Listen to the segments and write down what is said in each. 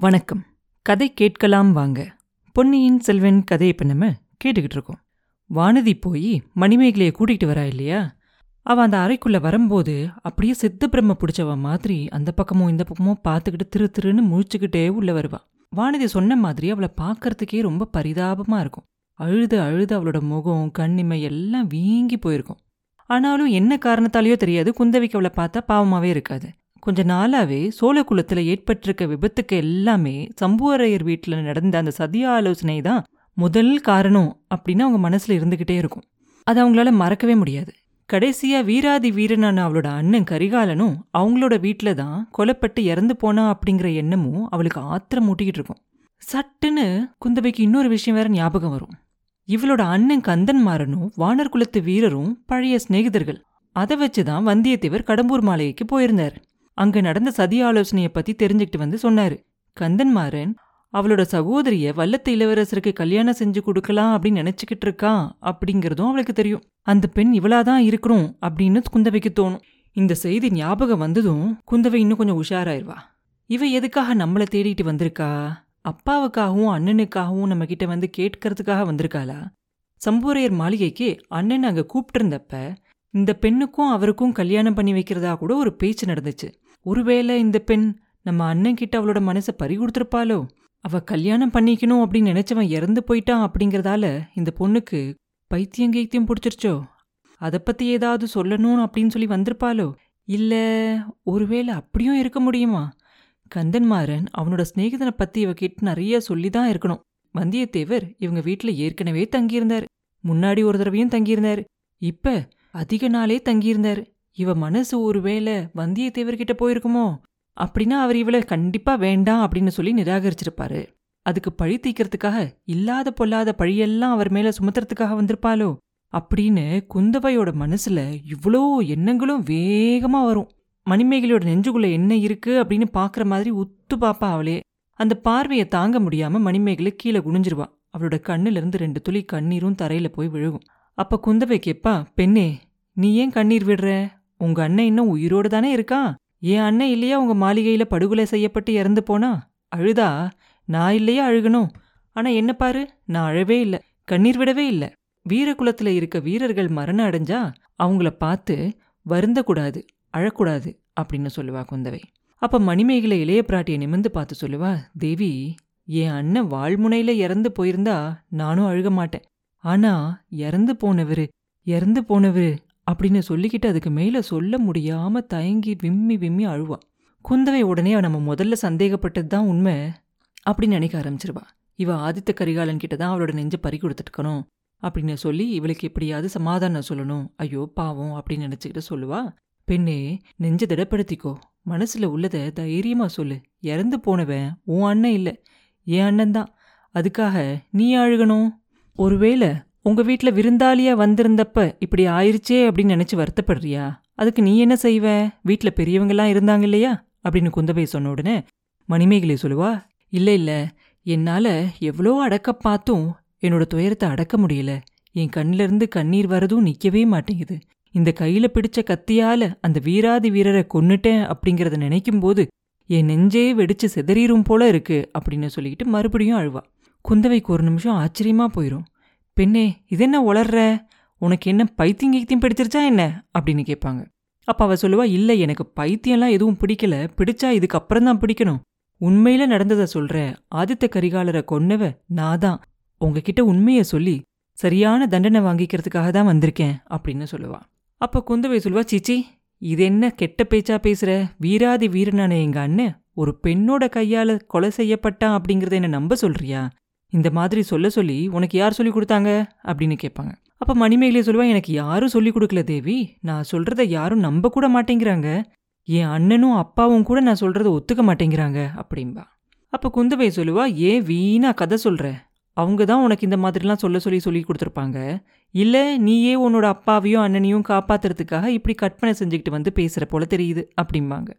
வணக்கம். கதை கேட்கலாம் வாங்க. பொன்னியின் செல்வன் கதையை இப்போ நம்ம கேட்டுக்கிட்டு இருக்கோம். வானதி போய் மணிமேகலையை கூட்டிகிட்டு வரா இல்லையா? அவள் அந்த அறைக்குள்ளே வரும்போது அப்படியே சித்த பிரம்ம பிடிச்சவ மாதிரி அந்த பக்கமும் இந்த பக்கமும் பார்த்துக்கிட்டு திரு திருன்னு முழிச்சுக்கிட்டே உள்ள வருவா. வானதி சொன்ன மாதிரி அவளை பார்க்கறதுக்கே ரொம்ப பரிதாபமாக இருக்கும். அழுது அழுது அவளோட முகம் கண்ணிமை எல்லாம் வீங்கி போயிருக்கும். ஆனாலும் என்ன காரணத்தாலேயோ தெரியாது குந்தவிக்கு அவளை பார்த்தா பாவமாகவே இருக்காது. கொஞ்ச நாளாவே சோழகுலத்தில் ஏற்பட்டிருக்க விபத்துக்கு எல்லாமே சம்புவரையர் வீட்டில் நடந்த அந்த சதி ஆலோசனை தான் முதல் காரணம் அப்படின்னு அவங்க மனசில் இருந்துகிட்டே இருக்கும். அது அவங்களால மறக்கவே முடியாது. கடைசியா வீராதி வீரனான அவளோட அண்ணன் கரிகாலனும் அவங்களோட வீட்டில தான் கொலைப்பட்டு இறந்து போனா அப்படிங்கிற எண்ணமும் அவளுக்கு ஆத்திரம் மூட்டிக்கிட்டு இருக்கும். சட்டுன்னு குந்தவைக்கு இன்னொரு விஷயம் வேற ஞாபகம் வரும். இவளோட அண்ணன் கந்தன்மாறனும் வானர் குலத்து வீரரும் பழைய சிநேகிதர்கள். அதை வச்சுதான் வந்தியத்தேவர் கடம்பூர் மாளிகைக்கு போயிருந்தார். அங்க நடந்த சதி ஆலோசனையை பத்தி தெரிஞ்சுக்கிட்டு வந்து சொன்னாரு. கந்தன்மாறன் அவளோட சகோதரிய வல்லத்து இளவரசருக்கு கல்யாணம் செஞ்சு கொடுக்கலாம் அப்படின்னு நினைச்சுக்கிட்டு இருக்கான் அப்படிங்கறதும் அவளுக்கு தெரியும். அந்த பெண் இவளாதான் இருக்கணும் அப்படின்னு குந்தவைக்கு தோணும். இந்த செய்தி ஞாபகம் வந்ததும் குந்தவை இன்னும் கொஞ்சம் உஷாராயிருவா. இவ எதுக்காக நம்மளை தேடிட்டு வந்திருக்கா? அப்பாவுக்காகவும் அண்ணனுக்காகவும் நம்ம கிட்ட வந்து கேட்கறதுக்காக வந்திருக்காளா? சம்பூரையர் மாளிகைக்கு அண்ணன் அங்க கூப்பிட்டு இருந்தப்ப இந்த பெண்ணுக்கும் அவருக்கும் கல்யாணம் பண்ணி வைக்கிறதா கூட ஒரு பேச்சு நடந்துச்சு. ஒருவேளை இந்த பெண் நம்ம அண்ணன் கிட்ட அவளோட மனசை பறி கொடுத்துருப்பாளோ? அவ கல்யாணம் பண்ணிக்கணும் அப்படின்னு நினைச்சவன் இறந்து போயிட்டான் அப்படிங்கிறதால இந்த பொண்ணுக்கு பைத்தியம் கைத்தியம் பிடிச்சிருச்சோ? அதை பத்தி ஏதாவது சொல்லணும் அப்படின்னு சொல்லி வந்திருப்பாளோ? இல்ல ஒருவேளை அப்படியும் இருக்க முடியுமா? கந்தன்மாறன் அவனோட சிநேகிதனை பத்தி இவ கிட்ட நிறைய சொல்லி தான் இருக்கணும். வந்தியத்தேவர் இவங்க வீட்டுல ஏற்கனவே தங்கியிருந்தார். முன்னாடி ஒரு தடவையும் தங்கியிருந்தார். இப்ப அதிக நாளே தங்கியிருந்தார். இவ மனசு ஒருவேளை வந்தியத்தேவர்கிட்ட போயிருக்குமோ? அப்படின்னா அவர் இவளை கண்டிப்பா வேண்டாம் அப்படின்னு சொல்லி நிராகரிச்சிருப்பாரு. அதுக்கு பழி தீக்கிறதுக்காக இல்லாத பொல்லாத பழியெல்லாம் அவர் மேல சுமத்துறதுக்காக வந்திருப்பாளோ? அப்படின்னு குந்தவையோட மனசுல இவ்வளோ எண்ணங்களும் வேகமா வரும். மணிமேகலையோட நெஞ்சுக்குள்ள என்ன இருக்கு அப்படின்னு பாக்குற மாதிரி உத்து பாப்பா அவளே. அந்த பார்வையை தாங்க முடியாம மணிமேகலை கீழே குனிஞ்சிருவா. அவளோட கண்ணுல இருந்து ரெண்டு துளி கண்ணீரும் தரையில போய் விழுகும். அப்ப குந்தவை கேப்பா பெண்ணே நீ ஏன் கண்ணீர் விடுற? உங்க அண்ணன் இன்னும் உயிரோடு தானே இருக்கான்? என் அண்ணன் இல்லையா உங்க மாளிகையில படுகொலை செய்யப்பட்டு இறந்து போனா? அழுதா? நான் இல்லையா அழுகணும்? ஆனா என்ன பாரு நான் அழவே இல்ல. கண்ணீர் விடவே இல்ல. வீரகுலத்துல இருக்க வீரர்கள் மரணம் அடைஞ்சா அவங்கள பார்த்து வருந்தக்கூடாது அழக்கூடாது அப்படின்னு சொல்லுவா குந்தவை. அப்ப மணிமேகலை இளைய பிராட்டியை நிமிந்து பார்த்து சொல்லுவா தேவி என் அண்ணன் வாழ்முனையில இறந்து போயிருந்தா நானும் அழுக மாட்டேன். ஆனா இறந்து போனவரு இறந்து போனவரு அப்படின்னு சொல்லிக்கிட்டு அதுக்கு மேலே சொல்ல முடியாமல் தயங்கி விம்மி விம்மி அழுவா. குந்தவை உடனே நம்ம முதல்ல சந்தேகப்பட்டது தான் உண்மை அப்படின்னு நினைக்க ஆரம்பிச்சிருவா. இவ ஆதித்த கரிகாலன் கிட்ட தான் அவளோட நெஞ்சு பறி கொடுத்துருக்கணும் அப்படின்னு சொல்லி இவளுக்கு எப்படியாவது சமாதானம் சொல்லணும். ஐயோ பாவம் அப்படின்னு நினச்சிக்கிட்டு சொல்லுவா. பெண்ணே நெஞ்ச திடப்படுத்திக்கோ. மனசில் உள்ளதை தைரியமாக சொல்லு. இறந்து போனவன் உன் அண்ணன் இல்லை என் அண்ணன் தான் அதுக்காக நீ அழுகணும். ஒருவேளை உங்க வீட்டில் விருந்தாளியா வந்திருந்தப்ப இப்படி ஆயிருச்சே அப்படின்னு நினைச்சு வருத்தப்படுறியா? அதுக்கு நீ என்ன செய்வ? வீட்ல பெரியவங்கெல்லாம் இருந்தாங்க இல்லையா? அப்படின்னு குந்தவை சொன்ன உடனே மணிமேகலை சொல்லுவா இல்ல இல்ல. என்னால எவ்வளோ அடக்க பார்த்தும் என்னோட துயரத்தை அடக்க முடியல. என் கண்ணிலிருந்து கண்ணீர் வரதும் நிக்கவே மாட்டேங்குது. இந்த கையில பிடிச்ச கத்தியால அந்த வீராதி வீரரை கொன்னுட்டேன் அப்படிங்கறத நினைக்கும்போது என் நெஞ்சே வெடிச்சு செதறீரும் போல இருக்கு அப்படின்னு சொல்லிக்கிட்டு மறுபடியும் அழுவா. குந்தவைக்கு ஒரு நிமிஷம் ஆச்சரியமா போயிரும். பெண்ணே இதென்ன உளர்ற? உனக்கு என்ன பைத்தியம் கீத்தியம் பிடிச்சிருச்சா என்ன? அப்படின்னு கேட்பாங்க. அப்ப அவ சொல்லுவா இல்ல எனக்கு பைத்தியம்லாம் எதுவும் பிடிக்கல. பிடிச்சா இதுக்கு அப்புறம் தான் பிடிக்கணும். உண்மையில நடந்ததை சொல்ற ஆதித்த கரிகாலரை கொன்னவ நான் தான். உங்ககிட்ட உண்மைய சொல்லி சரியான தண்டனை வாங்கிக்கிறதுக்காக தான் வந்திருக்கேன் அப்படின்னு சொல்லுவா. அப்ப குந்தவை சொல்லுவா சீச்சி இது என்ன கெட்ட பேச்சா பேசுற? வீராதி வீரனான எங்க அண்ணன் ஒரு பெண்ணோட கையால கொலை செய்யப்பட்டான் அப்படிங்கறத என்ன நம்ப சொல்றியா? இந்த மாதிரி சொல்ல சொல்லி உனக்கு யார் சொல்லி கொடுத்தாங்க? அப்படின்னு கேட்பாங்க. அப்போ மணிமேகலை சொல்லுவா எனக்கு யாரும் சொல்லி கொடுக்கல தேவி. நான் சொல்றத யாரும் நம்ப கூட மாட்டேங்கிறாங்க. என் அண்ணனும் அப்பாவும் கூட நான் சொல்றத ஒத்துக்க மாட்டேங்கிறாங்க அப்படின்பா அப்போ குந்தவை சொல்லுவா ஏன் வீணா கதை சொல்கிற அவங்க தான் உனக்கு இந்த மாதிரிலாம் சொல்ல சொல்லி சொல்லி கொடுத்துருப்பாங்க. இல்லை நீயே உன்னோட அப்பாவையும் அண்ணனையும் காப்பாத்துறதுக்காக இப்படி கற்பனை செஞ்சுக்கிட்டு வந்து பேசுகிற போல தெரியுது அப்படிம்பாங்க.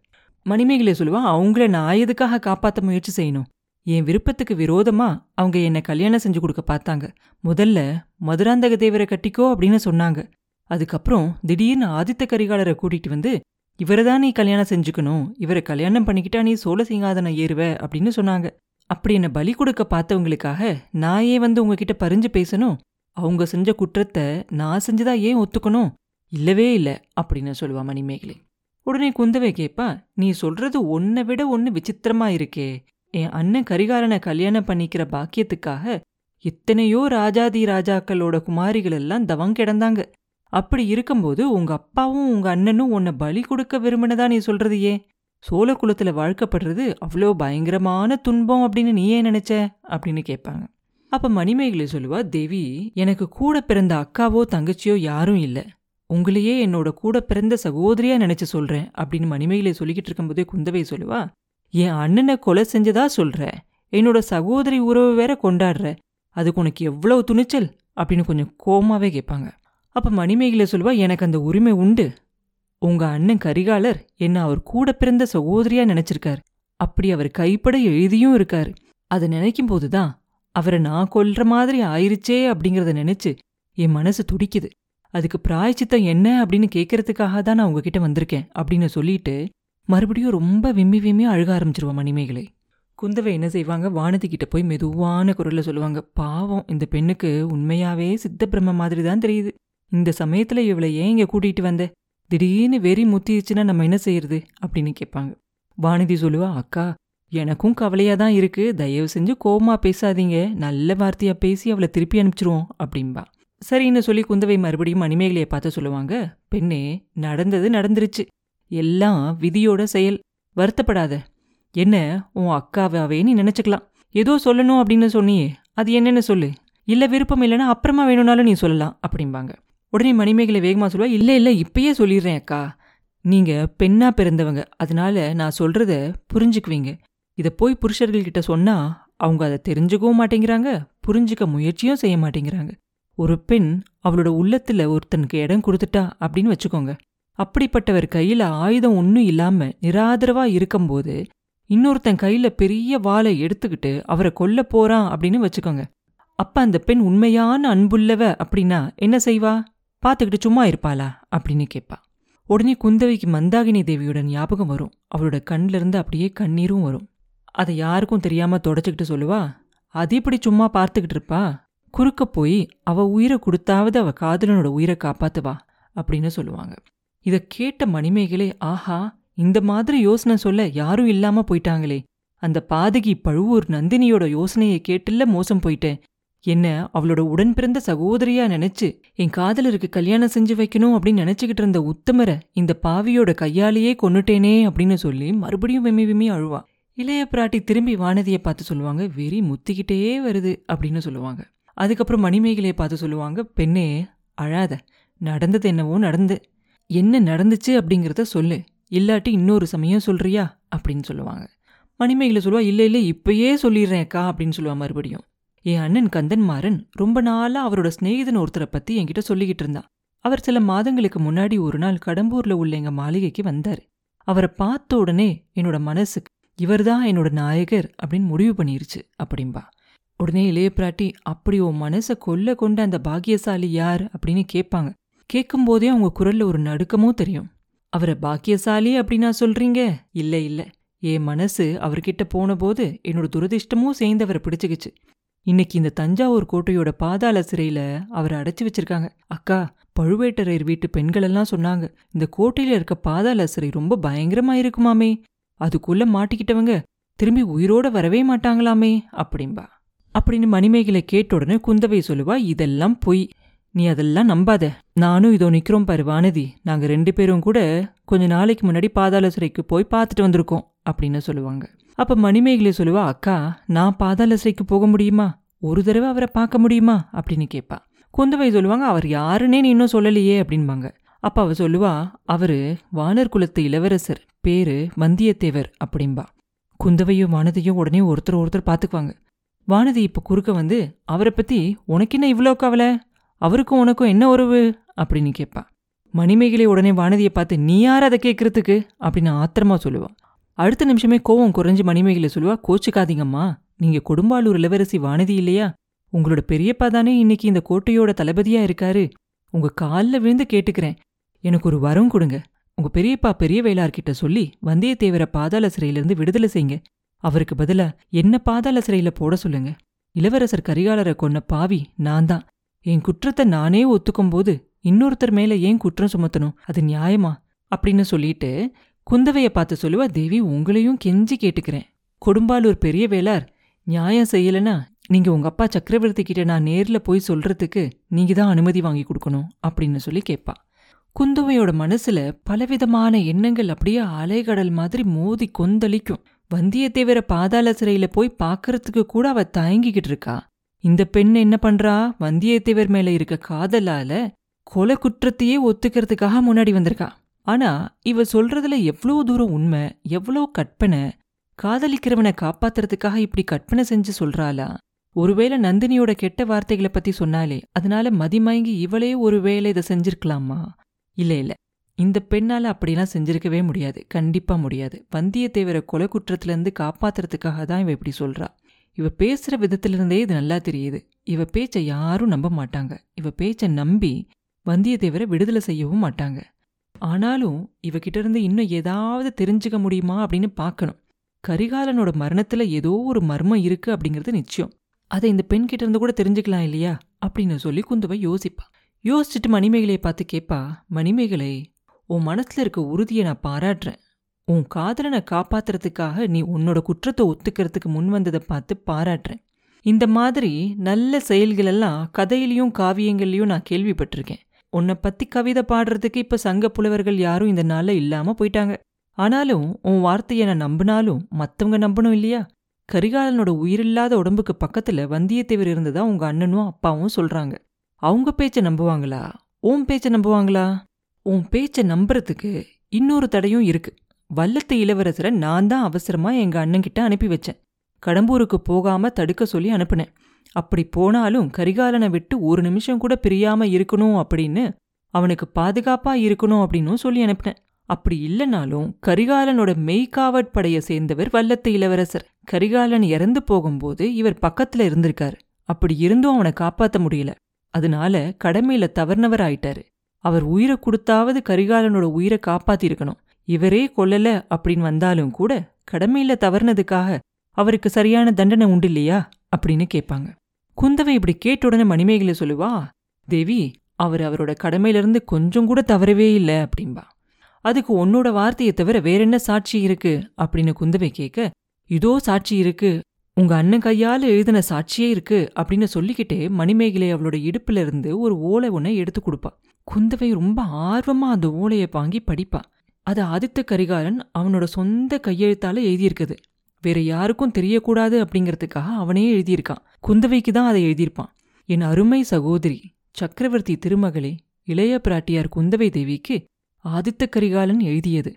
மணிமேகலை சொல்லுவா அவங்கள நான் எதுக்காக காப்பாற்ற முயற்சி செய்யணும்? என் விருப்பத்துக்கு விரோதமா அவங்க என்னை கல்யாணம் செஞ்சு கொடுக்க பார்த்தாங்க. முதல்ல மதுராந்தக தேவரை கட்டிக்கோ அப்படின்னு சொன்னாங்க. அதுக்கப்புறம் திடீர்னு ஆதித்த கரிகாலரை கூட்டிட்டு வந்து இவரை தான் நீ கல்யாணம் செஞ்சுக்கணும். இவரை கல்யாணம் பண்ணிக்கிட்டா நீ சோழ சிங்காதனம் ஏறுவ அப்படின்னு சொன்னாங்க. அப்படி என்னை பலி கொடுக்க பார்த்தவங்களுக்காக நான் ஏன் வந்து உங்ககிட்ட பறிஞ்சு பேசணும்? அவங்க செஞ்ச குற்றத்தை நான் செஞ்சதா ஏன் ஒத்துக்கணும்? இல்லவே இல்லை அப்படின்னு சொல்லுவா மணிமேகலை. உடனே குந்தவை கேப்பா நீ சொல்றது ஒன்னை விட ஒன்று விசித்திரமா இருக்கே. என் அண்ணன் கரிகாலனை கல்யாணம் பண்ணிக்கிற பாக்கியத்துக்காக எத்தனையோ ராஜாதி ராஜாக்களோட குமாரிகள் எல்லாம் தவம் கிடந்தாங்க. அப்படி இருக்கும்போது உங்க அப்பாவும் உங்க அண்ணனும் உன்னை பலி கொடுக்க விரும்பினதா நீ சொல்றது ஏன்? சோழ குலத்துல வாழ்க்கப்படுறது அவ்வளோ பயங்கரமான துன்பம் அப்படின்னு நீ ஏன் நினைச்ச? அப்படின்னு கேட்பாங்க. அப்ப மணிமேகலை சொல்லுவா தேவி எனக்கு கூட பிறந்த அக்காவோ தங்கச்சியோ யாரும் இல்லை. உங்களையே என்னோட கூட பிறந்த சகோதரியா நினைச்சு சொல்றேன் அப்படின்னு மணிமேகலை சொல்லிக்கிட்டு இருக்கும்போதே குந்தவை சொல்லுவா என் அண்ணனை கொலை செஞ்சதா சொல்ற? என்னோட சகோதரி உறவு வேற கொண்டாடுற. அதுக்கு உனக்கு எவ்வளவு துணிச்சல்? அப்படின்னு கொஞ்சம் கோமாவே கேட்பாங்க. அப்ப மணிமேகலை சொல்லுவா எனக்கு அந்த உரிமை உண்டு. உங்க அண்ணன் கரிகாலர் என்ன அவர் கூட பிறந்த சகோதரியா நினைச்சிருக்கார். அப்படி அவர் கைப்பட எழுதியும் இருக்காரு. அதை நினைக்கும் போதுதான் அவரை நான் கொல்ற மாதிரி ஆயிருச்சே அப்படிங்கறத நினைச்சு என் மனசு துடிக்குது. அதுக்கு பிராயச்சித்தம் என்ன அப்படின்னு கேட்கறதுக்காக தான் நான் உங்ககிட்ட வந்திருக்கேன் அப்படின்னு சொல்லிட்டு மறுபடியும் ரொம்ப விம்மி விம்மி அழுக ஆரம்பிச்சிருவான் மணிமேகலை. குந்தவை என்ன செய்வாங்க? வானதி கிட்ட போய் மெதுவான குரலில் சொல்லுவாங்க. பாவம் இந்த பெண்ணுக்கு உண்மையாவே சித்த பிரம்ம மாதிரி தான் தெரியுது. இந்த சமயத்தில் இவளை ஏன் இங்கே கூட்டிகிட்டு வந்த? திடீர்னு வெறி முத்திடுச்சுன்னா நம்ம என்ன செய்யறது? அப்படின்னு கேட்பாங்க. வானதி சொல்லுவா அக்கா எனக்கும் கவலையாக தான் இருக்குது தயவு செஞ்சு கோபமாக பேசாதீங்க. நல்ல வார்த்தையாக பேசி அவளை திருப்பி அனுப்பிச்சிருவோம் அப்படின்பா சரின்னு சொல்லி குந்தவை மறுபடியும் மணிமேகலையை பார்த்து சொல்லுவாங்க பெண்ணே நடந்தது நடந்துருச்சு. எல்லாம் விதியோட செயல். வருத்தப்படாத. என்ன உன் அக்காவாவே நீ நினைச்சுக்கலாம். ஏதோ சொல்லணும் அப்படின்னு சொன்னியே அது என்னென்னு சொல்லு. இல்லை விருப்பம் இல்லைன்னா அப்புறமா வேணும்னாலும் நீ சொல்லலாம் அப்படிம்பாங்க. உடனே மணிமேகலை வேகமாக சொல்லுவா இல்லை இல்லை இப்பயே சொல்லிடுறேன் அக்கா. நீங்கள் பெண்ணாக பிறந்தவங்க அதனால நான் சொல்கிறத புரிஞ்சுக்குவீங்க. இதை போய் புருஷர்கள்கிட்ட சொன்னால் அவங்க அதை தெரிஞ்சுக்கவும் மாட்டேங்கிறாங்க புரிஞ்சுக்க முயற்சியும் செய்ய மாட்டேங்கிறாங்க. ஒரு பெண் அவளோட உள்ளத்தில் ஒருத்தனுக்கு இடம் கொடுத்துட்டா அப்படின்னு வச்சுக்கோங்க. அப்படிப்பட்டவர் கையில ஆயுதம் ஒன்றும் இல்லாம நிராதரவா இருக்கும்போது இன்னொருத்தன் கையில பெரிய வாளை எடுத்துக்கிட்டு அவரை கொல்ல போறான் அப்படின்னு வச்சுக்கோங்க. அப்ப அந்த பெண் உண்மையான அன்புள்ளவ அப்படின்னா என்ன செய்வா? பார்த்துக்கிட்டு சும்மா இருப்பாளா? அப்படின்னு கேட்பா. உடனே குந்தவைக்கு மந்தாகினி தேவியோட ஞாபகம் வரும். அவளோட கண்ல இருந்து அப்படியே கண்ணீரும் வரும். அதை யாருக்கும் தெரியாம தொடச்சிக்கிட்டு சொல்லுவா? அது இப்படி சும்மா பார்த்துக்கிட்டு இருப்பா? குறுக்க போய் அவ உயிரை கொடுத்தாவது அவ காதலனோட உயிரை காப்பாத்துவா? அப்படின்னு சொல்லுவாங்க. இதை கேட்ட மணிமேகலை ஆஹா இந்த மாதிரி யோசனை சொல்ல யாரும் இல்லாம போயிட்டாங்களே. அந்த பாதகி பழுவூர் நந்தினியோட யோசனையை கேட்டுல மோசம் போயிட்டேன். என்ன அவளோட உடன் பிறந்த சகோதரியா நினைச்சு என் காதலருக்கு கல்யாணம் செஞ்சு வைக்கணும் அப்படின்னு நினைச்சுக்கிட்டு இருந்த உத்தமரை இந்த பாவியோட கையாலேயே கொன்னுட்டேனே அப்படின்னு சொல்லி மறுபடியும் விம்மி விம்மி அழுவா. இளைய பிராட்டி திரும்பி வானதியை பார்த்து சொல்லுவாங்க வெறி முத்திக்கிட்டே வருது அப்படின்னு சொல்லுவாங்க. அதுக்கப்புறம் மணிமேகலையை பார்த்து சொல்லுவாங்க பெண்ணே அழாத நடந்தது என்னவோ நடந்து. என்ன நடந்துச்சு அப்படிங்கிறத சொல்லு. இல்லாட்டி இன்னொரு சமயம் சொல்றியா? அப்படின்னு சொல்லுவாங்க. மணிமேகலை சொல்லுவா இல்லை இல்லை இப்பயே சொல்லிடுறேன்க்கா அப்படின்னு சொல்லுவா மறுபடியும். என் அண்ணன் கந்தன்மாறன் ரொம்ப நாளா அவரோட சிநேகிதன் ஒருத்தரை பத்தி என்கிட்ட சொல்லிக்கிட்டு இருந்தான். அவர் சில மாதங்களுக்கு முன்னாடி ஒரு நாள் கடம்பூர்ல உள்ள எங்க மாளிகைக்கு வந்தாரு. அவரை பார்த்த உடனே என்னோட மனசுக்கு இவர்தான் என்னோட நாயகர் அப்படின்னு முடிவு பண்ணிருச்சு அப்படின்பா உடனே இளைய பிராட்டி அப்படி உன் மனசை கொல்ல கொண்ட அந்த பாக்கியசாலி யார்? அப்படின்னு கேட்பாங்க. கேட்கும்போதே அவங்க குரல்ல ஒரு நடுக்கமும் தெரியும். அவரை பாக்கியசாலி அப்படின்னா சொல்றீங்க? இல்ல இல்ல. என் மனசு அவர்கிட்ட போன போது என்னோட துரதிர்ஷ்டமும் சேர்ந்து அவரை பிடிச்சுக்கிச்சு. இன்னைக்கு இந்த தஞ்சாவூர் கோட்டையோட பாதாள சிறையில அவரை அடைச்சு வச்சிருக்காங்க. அக்கா பழுவேட்டரையர் வீட்டு பெண்கள் எல்லாம் சொன்னாங்க இந்த கோட்டையில இருக்க பாதாள சிறை ரொம்ப பயங்கரமா இருக்குமாமே. அதுக்குள்ள மாட்டிக்கிட்டவங்க திரும்பி உயிரோட வரவே மாட்டாங்களாமே. அப்படிம்பா அப்படின்னு மணிமேகலை கேட்ட உடனே குந்தவை சொல்லுவா இதெல்லாம் பொய். நீ அதெல்லாம் நம்பாத. நானும் இதோ நிற்கிறோம் பாரு வானதி. நாங்கள் ரெண்டு பேரும் கூட கொஞ்ச நாளைக்கு முன்னாடி பாதாள சிறைக்கு போய் பார்த்துட்டு வந்திருக்கோம் அப்படின்னு சொல்லுவாங்க. அப்போ மணிமேகலை சொல்லுவா அக்கா நான் பாதாள சிறைக்கு போக முடியுமா? ஒரு தடவை அவரை பார்க்க முடியுமா? அப்படின்னு கேட்பா குந்தவை சொல்லுவாங்க அவர் யாருன்னே நீ இன்னும் சொல்லலையே அப்படின்பாங்க அப்போ அவ சொல்லுவா அவரு வானர் குலத்து இளவரசர் பேரு வந்தியத்தேவர் அப்படின்பா குந்தவையும் வானதியும் உடனே ஒருத்தர் ஒருத்தர் பார்த்துக்குவாங்க. வானதி இப்போ குறுக்க வந்து அவரை பற்றி உனக்கு என்ன இவ்வளோ கவலை? அவருக்கும் உனக்கும் என்ன உறவு? அப்படின்னு கேட்பா. மணிமேகலை உடனே வானதியை பார்த்து நீ யார் அதை கேட்கறதுக்கு? அப்படின்னு ஆத்திரமா சொல்லுவா. அடுத்த நிமிஷமே கோவம் குறைஞ்சு மணிமேகலை சொல்லுவா கோச்சுக்காதீங்கம்மா. நீங்க கொடும்பாலூர் இளவரசி வானதி இல்லையா? உங்களோட பெரியப்பா தானே இன்னைக்கு இந்த கோட்டையோட தளபதியா இருக்காரு. உங்க காலில் விழுந்து கேட்டுக்கிறேன். எனக்கு ஒரு வரம் கொடுங்க. உங்க பெரியப்பா பெரிய வேளார்கிட்ட சொல்லி வந்தியத்தேவரை பாதாள சிறையிலிருந்து விடுதலை செய்யுங்க. அவருக்கு பதிலா என்ன பாதாள சிறையில போட சொல்லுங்க. இளவரசர் கரிகாலரை கொன்ன பாவி நான் தான். என் குற்றத்தை நானே ஒத்துக்கும்போது இன்னொருத்தர் மேல ஏன் குற்றம் சுமத்தணும்? அது நியாயமா? அப்படின்னு சொல்லிட்டு குந்தவைய பார்த்து சொல்லுவா தேவி உங்களையும் கெஞ்சி கேட்டுக்கிறேன். கொடும்பாலூர் பெரிய வேளார் நியாயம் செய்யலனா நீங்க உங்க அப்பா சக்கரவர்த்தி கிட்ட நான் நேர்ல போய் சொல்றதுக்கு நீங்க தான் அனுமதி வாங்கி கொடுக்கணும் அப்படின்னு சொல்லி கேட்பா. குந்தவையோட மனசுல பலவிதமான எண்ணங்கள் அப்படியே அலைகடல் மாதிரி மோதி கொந்தளிக்கும். வந்தியத்தேவரை பாதாள சிறையில போய் பார்க்கறதுக்கு கூட அவ தயங்கிக்கிட்டு இருக்கா. இந்த பெண் என்ன பண்றா? வந்தியத்தேவர் மேல இருக்க காதலால கொலை குற்றத்தையே ஒத்துக்கிறதுக்காக முன்னாடி வந்திருக்கா. ஆனா இவ சொல்றதுல எவ்வளோ தூரம் உண்மை எவ்வளோ கற்பனை காதலிக்கிறவனை காப்பாத்துறதுக்காக இப்படி கற்பனை செஞ்சு சொல்றாளா? ஒருவேளை நந்தினியோட கெட்ட வார்த்தைகளை பத்தி சொன்னாலே அதனால மதிமயங்கி இவளே ஒருவேளை இதை செஞ்சிருக்கலாமா? இல்ல இல்ல. இந்த பெண்ணால அப்படிலாம் செஞ்சிருக்கவே முடியாது. கண்டிப்பா முடியாது. வந்தியத்தேவரை கொலை குற்றத்துல இருந்து காப்பாத்துறதுக்காக தான் இவ இப்படி சொல்றா. இவ பேசுற விதத்துல இருந்தே இது நல்லா தெரியுது. இவ பேச்சை யாரும் நம்ப மாட்டாங்க. இவ பேச்சை நம்பி வந்தியத்தேவரை விடுதலை செய்யவும் மாட்டாங்க. ஆனாலும் இவகிட்ட இருந்து இன்னும் ஏதாவது தெரிஞ்சுக்க முடியுமா அப்படின்னு பார்க்கணும். கரிகாலனோட மரணத்துல ஏதோ ஒரு மர்மம் இருக்கு அப்படிங்கிறது நிச்சயம். அதை இந்த பெண் கிட்ட இருந்து கூட தெரிஞ்சுக்கலாம் இல்லையா? அப்படின்னு சொல்லி குந்தவை யோசிப்பா. யோசிச்சுட்டு மணிமேகலையை பார்த்து கேட்பா மணிமேகலை உன் மனசுல இருக்க உறுதியை நான் பாராட்டுறேன். உன் காதலனை காப்பாத்துறதுக்காக நீ உன்னோட குற்றத்தை ஒத்துக்கிறதுக்கு முன் வந்ததை பார்த்து பாராட்டுறேன். இந்த மாதிரி நல்ல செயல்களெல்லாம் கதையிலையும் காவியங்கள்லையும் நான் கேள்விப்பட்டிருக்கேன். உன்னை பத்தி கவிதை பாடுறதுக்கு இப்ப சங்க புலவர்கள் யாரும் இந்த நாள்ல இல்லாம போயிட்டாங்க. ஆனாலும் உன் வார்த்தையை நான் நம்பினாலும் மத்தவங்க நம்பணும் இல்லையா? கரிகாலனோட உயிரில்லாத உடம்புக்கு பக்கத்துல வந்தியத்தேவர் இருந்ததா உங்க அண்ணனும் அப்பாவும் சொல்றாங்க. அவங்க பேச்ச நம்புவாங்களா? உன் பேச்ச நம்புவாங்களா? உன் பேச்ச நம்புறதுக்கு இன்னொரு தடையும் இருக்கு. வல்லத்து இளவரசரை நான் தான் அவசரமா எங்க அண்ணன்கிட்ட அனுப்பி வச்சேன். கடம்பூருக்கு போகாம தடுக்க சொல்லி அனுப்புனேன். அப்படி போனாலும் கரிகாலனை விட்டு ஒரு நிமிஷம் கூட பிரியாம இருக்கணும் அப்படின்னு அவனுக்கு பாதுகாப்பா இருக்கணும் அப்படின்னும் சொல்லி அனுப்புனேன். அப்படி இல்லைனாலும் கரிகாலனோட மெய்காவட் படைய சேர்ந்தவர் வல்லத்து இளவரசர். கரிகாலன் இறந்து போகும்போது இவர் பக்கத்துல இருந்திருக்காரு. அப்படி இருந்தும் அவனை காப்பாத்த முடியல. அதனால கடமையில தவறுனவர் ஆயிட்டாரு அவர் உயிரை கொடுத்தாவது கரிகாலனோட உயிரை காப்பாத்திருக்கணும். இவரே கொல்லல அப்படின்னு வந்தாலும் கூட கடமையில தவறுனதுக்காக அவருக்கு சரியான தண்டனை உண்டு இல்லையா அப்படின்னு கேட்பாங்க. குந்தவை இப்படி கேட்ட உடனே மணிமேகலை சொல்லுவா தேவி அவர் அவரோட கடமையிலிருந்து கொஞ்சம் கூட தவறவே இல்லை அப்படின்பா அதுக்கு உன்னோட வார்த்தையை தவிர வேற என்ன சாட்சி இருக்கு? அப்படின்னு குந்தவை கேட்க இதோ சாட்சி இருக்கு. உங்க அண்ணன் கையால எழுதின சாட்சியே இருக்கு அப்படின்னு சொல்லிக்கிட்டே மணிமேகலை அவளோட இடுப்புல இருந்து ஒரு ஓலை ஒன்றை எடுத்து கொடுப்பா. குந்தவை ரொம்ப ஆர்வமா அந்த ஓலையை வாங்கி படிப்பா. அது ஆதித்த கரிகாலன் அவனோட சொந்த கையெழுத்தால எழுதியிருக்குது. வேற யாருக்கும் தெரியக்கூடாது அப்படிங்கிறதுக்காக அவனே எழுதியிருக்கான். குந்தவைக்கு தான் அதை எழுதியிருப்பான். என் அருமை சகோதரி சக்கரவர்த்தி திருமகளே இளைய பிராட்டியார் குந்தவை தேவிக்கு ஆதித்த கரிகாலன் எழுதியது.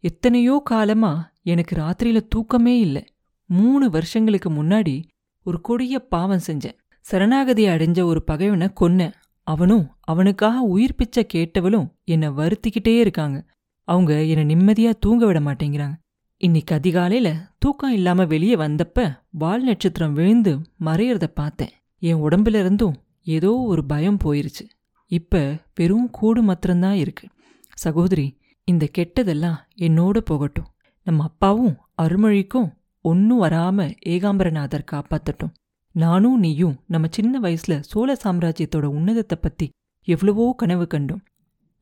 எத்தனையோ காலமா எனக்கு ராத்திரியில தூக்கமே இல்ல. மூணு வருஷங்களுக்கு முன்னாடி ஒரு கொடிய பாவம் செஞ்சேன். சரணாகதியை அடைஞ்ச ஒரு பகைவனை கொன்னேன். அவனும் அவனுக்காக உயிர் பிச்சை கேட்டவளும் என்னை வருத்திக்கிட்டே இருக்காங்க. அவங்க என்னை நிம்மதியா தூங்க விட மாட்டேங்கிறாங்க. இன்னைக்கு அதிகாலையில தூக்கம் இல்லாம வெளியே வந்தப்ப வால் நட்சத்திரம் விழுந்து மறையறத பார்த்தேன். என் உடம்புல இருந்தும் ஏதோ ஒரு பயம் போயிருச்சு. இப்ப வெறும் கூடு மாத்திரம்தான் இருக்கு. சகோதரி இந்த கெட்டதெல்லாம் என்னோட போகட்டும். நம்ம அப்பாவும் அருள்மொழிக்கும் ஒன்னும் வராம ஏகாம்பரநாதர் காப்பாத்தட்டும். நானும் நீயும் நம்ம சின்ன வயசுல சோழ சாம்ராஜ்யத்தோட உன்னதத்தை பத்தி எவ்வளவோ கனவு கண்டோம்.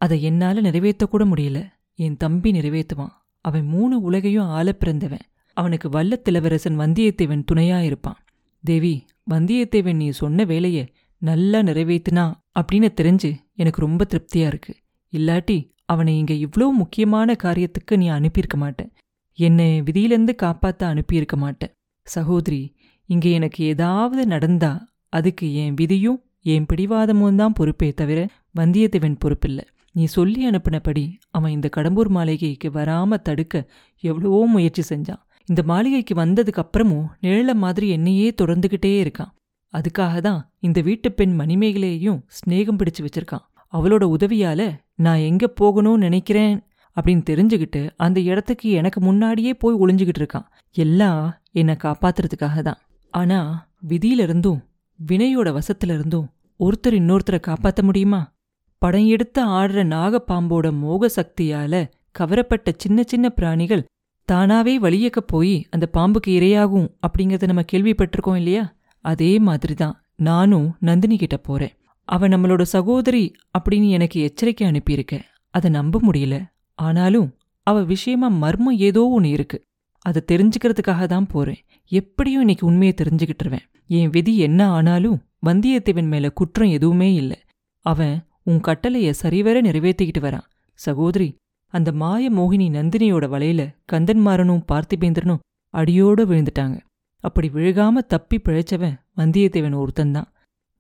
அதை என்னால நிறைவேற்றக்கூட முடியல. என் தம்பி நிறைவேற்றுவான். அவன் மூணு உலகையும் ஆள பிறந்தவன். அவனுக்கு வல்லத்திலவரசன் வந்தியத்தேவன் துணையா இருப்பான். தேவி வந்தியத்தேவன் நீ சொன்ன வேலையை நல்லா நிறைவேற்றினா அப்படின்னு தெரிஞ்சு எனக்கு ரொம்ப திருப்தியா இருக்கு. இல்லாட்டி அவனை இங்க இவ்வளோ முக்கியமான காரியத்துக்கு நீ அனுப்பியிருக்க மாட்டேன் என்னை விதியிலேருந்து காப்பாற்ற அனுப்பியிருக்க மாட்டேன் சகோதரி இங்க எனக்கு ஏதாவது நடந்தா அதுக்கு என் விதியும் என் பிடிவாதமும் தான் பொறுப்பே தவிர வந்தியத்தேவன் பொறுப்பில்லை. நீ சொல்லி அனுப்பினபடி அவன் இந்த கடம்பூர் மாளிகைக்கு வராம தடுக்க எவ்வளவோ முயற்சி செஞ்சான். இந்த மாளிகைக்கு வந்ததுக்கு அப்புறமும் நிழல மாதிரி என்னையே தொடர்ந்துகிட்டே இருக்கான். அதுக்காக தான் இந்த வீட்டு பெண் மணிமேகலையையும் ஸ்நேகம் பிடிச்சு வச்சிருக்கான். அவளோட உதவியால நான் எங்க போகணும்னு நினைக்கிறேன் அப்படின்னு தெரிஞ்சுக்கிட்டு அந்த இடத்துக்கு எனக்கு முன்னாடியே போய் ஒளிஞ்சுக்கிட்டு இருக்கான். எல்லாம் என்னை காப்பாத்துறதுக்காக தான். ஆனா விதியிலிருந்தும் வினையோட வசத்துல இருந்தும் ஒருத்தர் இன்னொருத்தரை காப்பாத்த முடியுமா? படம் எடுத்து ஆடுற நாகப்பாம்போட மோக சக்தியால கவரப்பட்ட சின்ன சின்ன பிராணிகள் தானாவே வழியக்க போய் அந்த பாம்புக்கு இரையாகும் அப்படிங்கறத நம்ம கேள்விப்பட்டிருக்கோம் இல்லையா? அதே மாதிரி தான் நானும் நந்தினி கிட்ட போறேன். அவ நம்மளோட சகோதரி அப்படின்னு எனக்கு எச்சரிக்கை அனுப்பியிருக்க. அதை நம்ப முடியல. ஆனாலும் அவ விஷயமா மர்மம் ஏதோ ஒன்று இருக்கு. அதை தெரிஞ்சுக்கிறதுக்காக தான் போறேன். எப்படியும் இன்னைக்கு உண்மையை தெரிஞ்சுக்கிட்டுருவேன். என் விதி என்ன ஆனாலும் வந்தியத்தேவன் மேல குற்றம் எதுவுமே இல்லை. அவன் உன் கட்டளைய சரிவர நிறைவேற்றிக்கிட்டு வரான். சகோதரி அந்த மாய மோகினி நந்தினியோட வலையில கந்தன்மாரனும் பார்த்திபேந்திரனும் அடியோடு விழுந்துட்டாங்க. அப்படி விழுகாம தப்பி பிழைச்சவன் வந்தியத்தேவன் ஒருத்தன்தான்.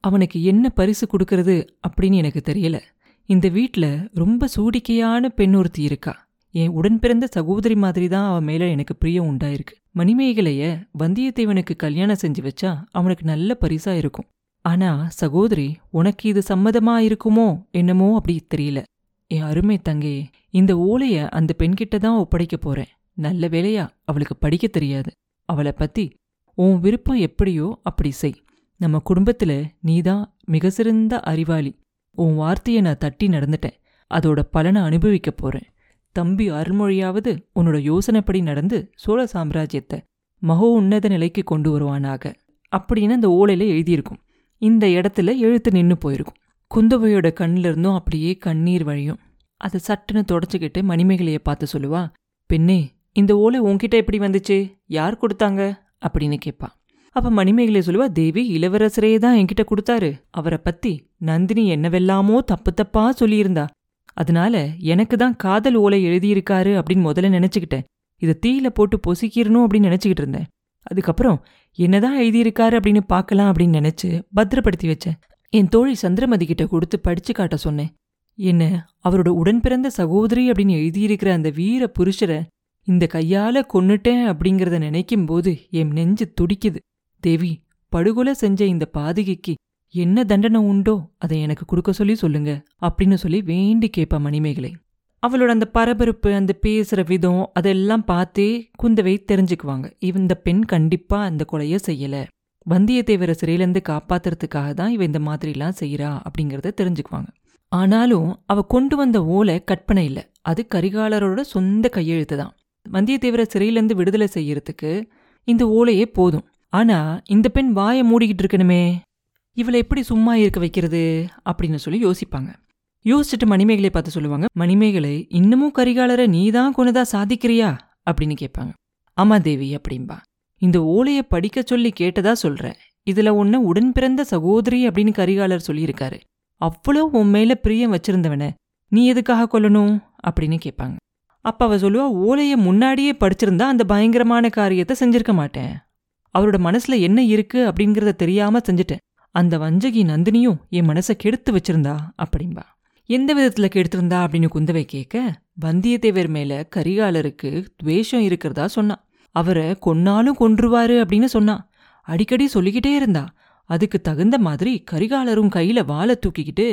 அவனுக்கு என்ன பரிசு கொடுக்கறது அப்படின்னு எனக்கு தெரியல. இந்த வீட்ல ரொம்ப சூடிக்கையான பெண் ஒருத்தி இருக்கா. என் உடன் பிறந்த சகோதரி மாதிரி தான் அவன் மேல எனக்கு பிரியம் உண்டாயிருக்கு. மணிமேகலைய வந்தியத்தேவனுக்கு கல்யாணம் செஞ்சு வச்சா அவனுக்கு நல்ல பரிசா இருக்கும். ஆனா சகோதரி உனக்கு இது சம்மதமா இருக்குமோ என்னமோ அப்படி தெரியல. என் அருமை தங்கே இந்த ஓலைய அந்த பெண்கிட்ட தான் ஒப்படைக்க போறேன். நல்ல வேலையா அவளுக்கு படிக்க தெரியாது. அவளை பத்தி உன் விருப்பம் எப்படியோ அப்படி செய். நம்ம குடும்பத்துல நீதான் மிக சிறந்த அறிவாளி. உன் வார்த்தையை நான் தட்டி நடந்துட்டேன். அதோட பலனை அனுபவிக்க போறேன். தம்பி அருள்மொழியாவது உன்னோட யோசனைப்படி நடந்து சோழ சாம்ராஜ்யத்தை மகோ உன்னத நிலைக்கு கொண்டு வருவானாக. அப்படின்னு அந்த ஓலையில எழுதியிருக்கும். இந்த இடத்துல எழுத்து நின்று போயிருக்கும். குந்தவையோட கண்ணிலிருந்தும் அப்படியே கண்ணீர் வழியும். அதை சட்டுன்னு தொடச்சிக்கிட்டு மணிமேகலையை பார்த்து சொல்லுவா பெண்ணே இந்த ஓலை உன்கிட்ட எப்படி வந்துச்சு? யார் கொடுத்தாங்க? அப்படின்னு கேட்பா அப்போ மணிமேகலை சொல்லுவா தேவி இளவரசரே தான் என்கிட்ட கொடுத்தாரு. அவரை பத்தி நந்தினி என்னவெல்லாமோ தப்பு தப்பா சொல்லியிருந்தா. அதனால எனக்கு தான் காதல் ஓலை எழுதியிருக்காரு அப்படின்னு முதல்ல நினச்சிக்கிட்டேன். இதை தீயில போட்டு பொசிக்கிறணும் அப்படின்னு நினச்சிக்கிட்டு இருந்தேன். அதுக்கப்புறம் என்னதான் எழுதியிருக்காரு அப்படின்னு பார்க்கலாம் அப்படின்னு நினைச்சு பத்திரப்படுத்தி வச்சேன். என் தோழி சந்திரமதி கிட்ட கொடுத்து படிச்சு காட்ட சொன்னேன். என்ன அவரோட உடன் பிறந்த சகோதரி அப்படின்னு எழுதியிருக்கிற அந்த வீர புருஷரை இந்த கையால கொன்னுட்டேன் அப்படிங்கறத நினைக்கும் போது என் நெஞ்சு துடிக்குது. தேவி படுகொலை செஞ்ச இந்த பாதகிக்கு என்ன தண்டனை உண்டோ அதை எனக்கு கொடுக்க சொல்லி சொல்லுங்க அப்படின்னு சொல்லி வேண்டி கேட்பா மணிமேகலை. அவளோட அந்த பரபரப்பு அந்த பேசுகிற விதம் அதெல்லாம் பார்த்தே குந்தவை தெரிஞ்சுக்குவாங்க. இந்த பெண் கண்டிப்பாக அந்த கொலைய செய்யலை. வந்தியத்தேவரை சிறையிலேருந்து காப்பாத்துறதுக்காக தான் இவ இந்த மாதிரிலாம் செய்கிறா அப்படிங்கிறத தெரிஞ்சுக்குவாங்க. ஆனாலும் அவ கொண்டு வந்த ஓலை கற்பனை இல்லை. அது கரிகாலரோட சொந்த கையெழுத்து தான். வந்தியத்தேவரை சிறையிலேருந்து விடுதலை செய்யறதுக்கு இந்த ஓலையே போதும். ஆனால் இந்த பெண் வாயை மூடிக்கிட்டு இருக்கணுமே. இவளை எப்படி சும்மா இருக்க வைக்கிறது அப்படின்னு சொல்லி யோசிப்பாங்க. யோசிச்சுட்டு மணிமேகலை பார்த்து சொல்லுவாங்க மணிமேகலை இன்னமும் கரிகாலரை நீதான் கொண்டுதா சாதிக்கிறியா? அப்படின்னு கேட்பாங்க. ஆமா தேவி அப்படின்பா இந்த ஓலையை படிக்க சொல்லி கேட்டதா சொல்றேன் இதுல உன்ன உடன் பிறந்த சகோதரி அப்படின்னு கரிகாலர் சொல்லியிருக்காரு. அவ்வளோ உன் மேல பிரியம் வச்சிருந்தவன நீ எதுக்காக கொல்லணும்? அப்படின்னு கேட்பாங்க. அப்ப அவ சொல்லுவா ஓலைய முன்னாடியே படிச்சிருந்தா அந்த பயங்கரமான காரியத்தை செஞ்சிருக்க மாட்டேன். அவரோட மனசுல என்ன இருக்கு அப்படிங்கறத தெரியாம செஞ்சுட்டேன். அந்த வஞ்சகி நந்தினியும் என் மனசை கெடுத்து வச்சிருந்தா அப்படின்பா எந்த விதத்துல கெடுத்திருந்தா அப்படின்னு குந்தவை கேட்க வந்தியத்தேவர் மேல கரிகாலருக்கு துவேஷம் இருக்கிறதா சொன்னான் அவரை கொன்னாலும் கொன்றுவாரு அப்படின்னு சொன்னான் அடிக்கடி சொல்லிக்கிட்டே இருந்தா. அதுக்கு தகுந்த மாதிரி கரிகாலரும் கையில வாழை தூக்கிக்கிட்டு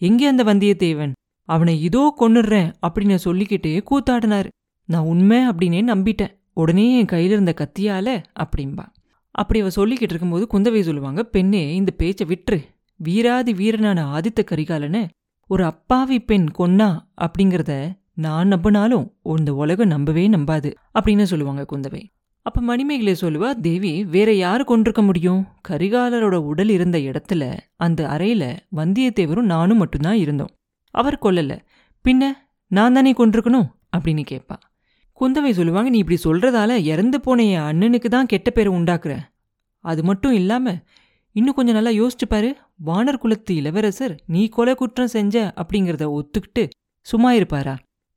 எங்கே அந்த வந்தியத்தேவன்? அவனை இதோ கொன்னுடுறேன் அப்படின்னு சொல்லிக்கிட்டே கூத்தாடினாரு. நான் உண்மை அப்படின்னே நம்பிட்டேன். உடனே என் கையில இருந்த கத்தியால அப்படின்பா அப்படி அவ சொல்லிக்கிட்டு இருக்கும்போது குந்தவை சொல்லுவாங்க பெண்ணே இந்த பேச்சை விட்டுரு. வீராதி வீரனான ஆதித்த கரிகாலனை ஒரு அப்பாவி பெண் கொன்னா அப்படிங்கிறத நான் நம்பினாலும் இந்த உலகம் நம்பவே நம்பாது அப்படின்னு சொல்லுவாங்க குந்தவை. அப்ப மணிமேகலை சொல்லுவா தேவி வேற யாரு கொண்டிருக்க முடியும்? கரிகாலரோட உடல் இருந்த இடத்துல அந்த அறையில வந்தியத்தேவரும் நானும் மட்டும்தான் இருந்தோம். அவர் கொல்லல. பின்ன நான் தானே கொண்டிருக்கணும்? அப்படின்னு கேட்பா குந்தவை சொல்லுவாங்க நீ இப்படி சொல்றதால இறந்து போன என் அண்ணனுக்கு தான் கெட்ட பேரை உண்டாக்குற. அது மட்டும் இல்லாம இன்னும் கொஞ்சம் நல்லா யோசிச்சு பாரு. வானர் குலத்து இளவரசர் நீ கொலை குற்றம் செஞ்ச அப்படிங்கிறத ஒத்துக்கிட்டு சும்மா இருப்பாரா?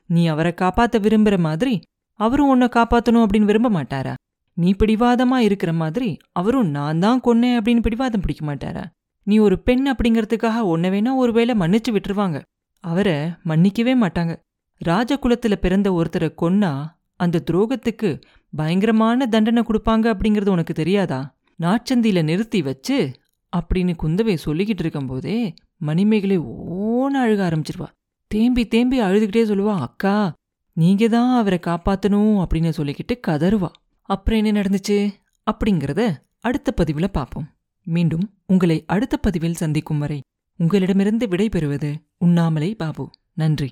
நீ அவரை காப்பாத்த விரும்புற மாதிரி அவரும் உன்னை காப்பாத்தணும் அப்படின்னு விரும்ப மாட்டாரா? நீ பிடிவாதமா இருக்கிற மாதிரி அவரும் நான் தான் கொன்னேன் அப்படின்னு பிடிவாதம் பிடிக்க மாட்டாரா? நீ ஒரு பெண் அப்படிங்கறதுக்காக உன்னை வேணா ஒருவேளை மன்னிச்சு விட்டுருவாங்க. அவரை மன்னிக்கவே மாட்டாங்க. ராஜகுலத்துல பிறந்த ஒருத்தரை கொன்னா அந்த துரோகத்துக்கு பயங்கரமான தண்டனை கொடுப்பாங்க அப்படிங்கிறது உனக்கு தெரியாதா? நாச்சந்தியில நிறுத்தி வச்சு அப்படின்னு குந்தவை சொல்லிக்கிட்டு இருக்கும்போதே மணிமேகலை ஓன அழுக ஆரம்பிச்சிருவா. தேம்பி தேம்பி அழுதுகிட்டே சொல்லுவா அக்கா நீங்க தான் அவரை காப்பாத்தணும் அப்படின்னு சொல்லிக்கிட்டு கதறுவா. அப்புறம் என்ன நடந்துச்சு? அப்படிங்கிறத அடுத்த பதிவில் பார்ப்போம் மீண்டும் உங்களை அடுத்த பதிவில் சந்திக்கும் வரை உங்களிடமிருந்து விடை பெறுவது உண்ணாமலை பாபு. நன்றி.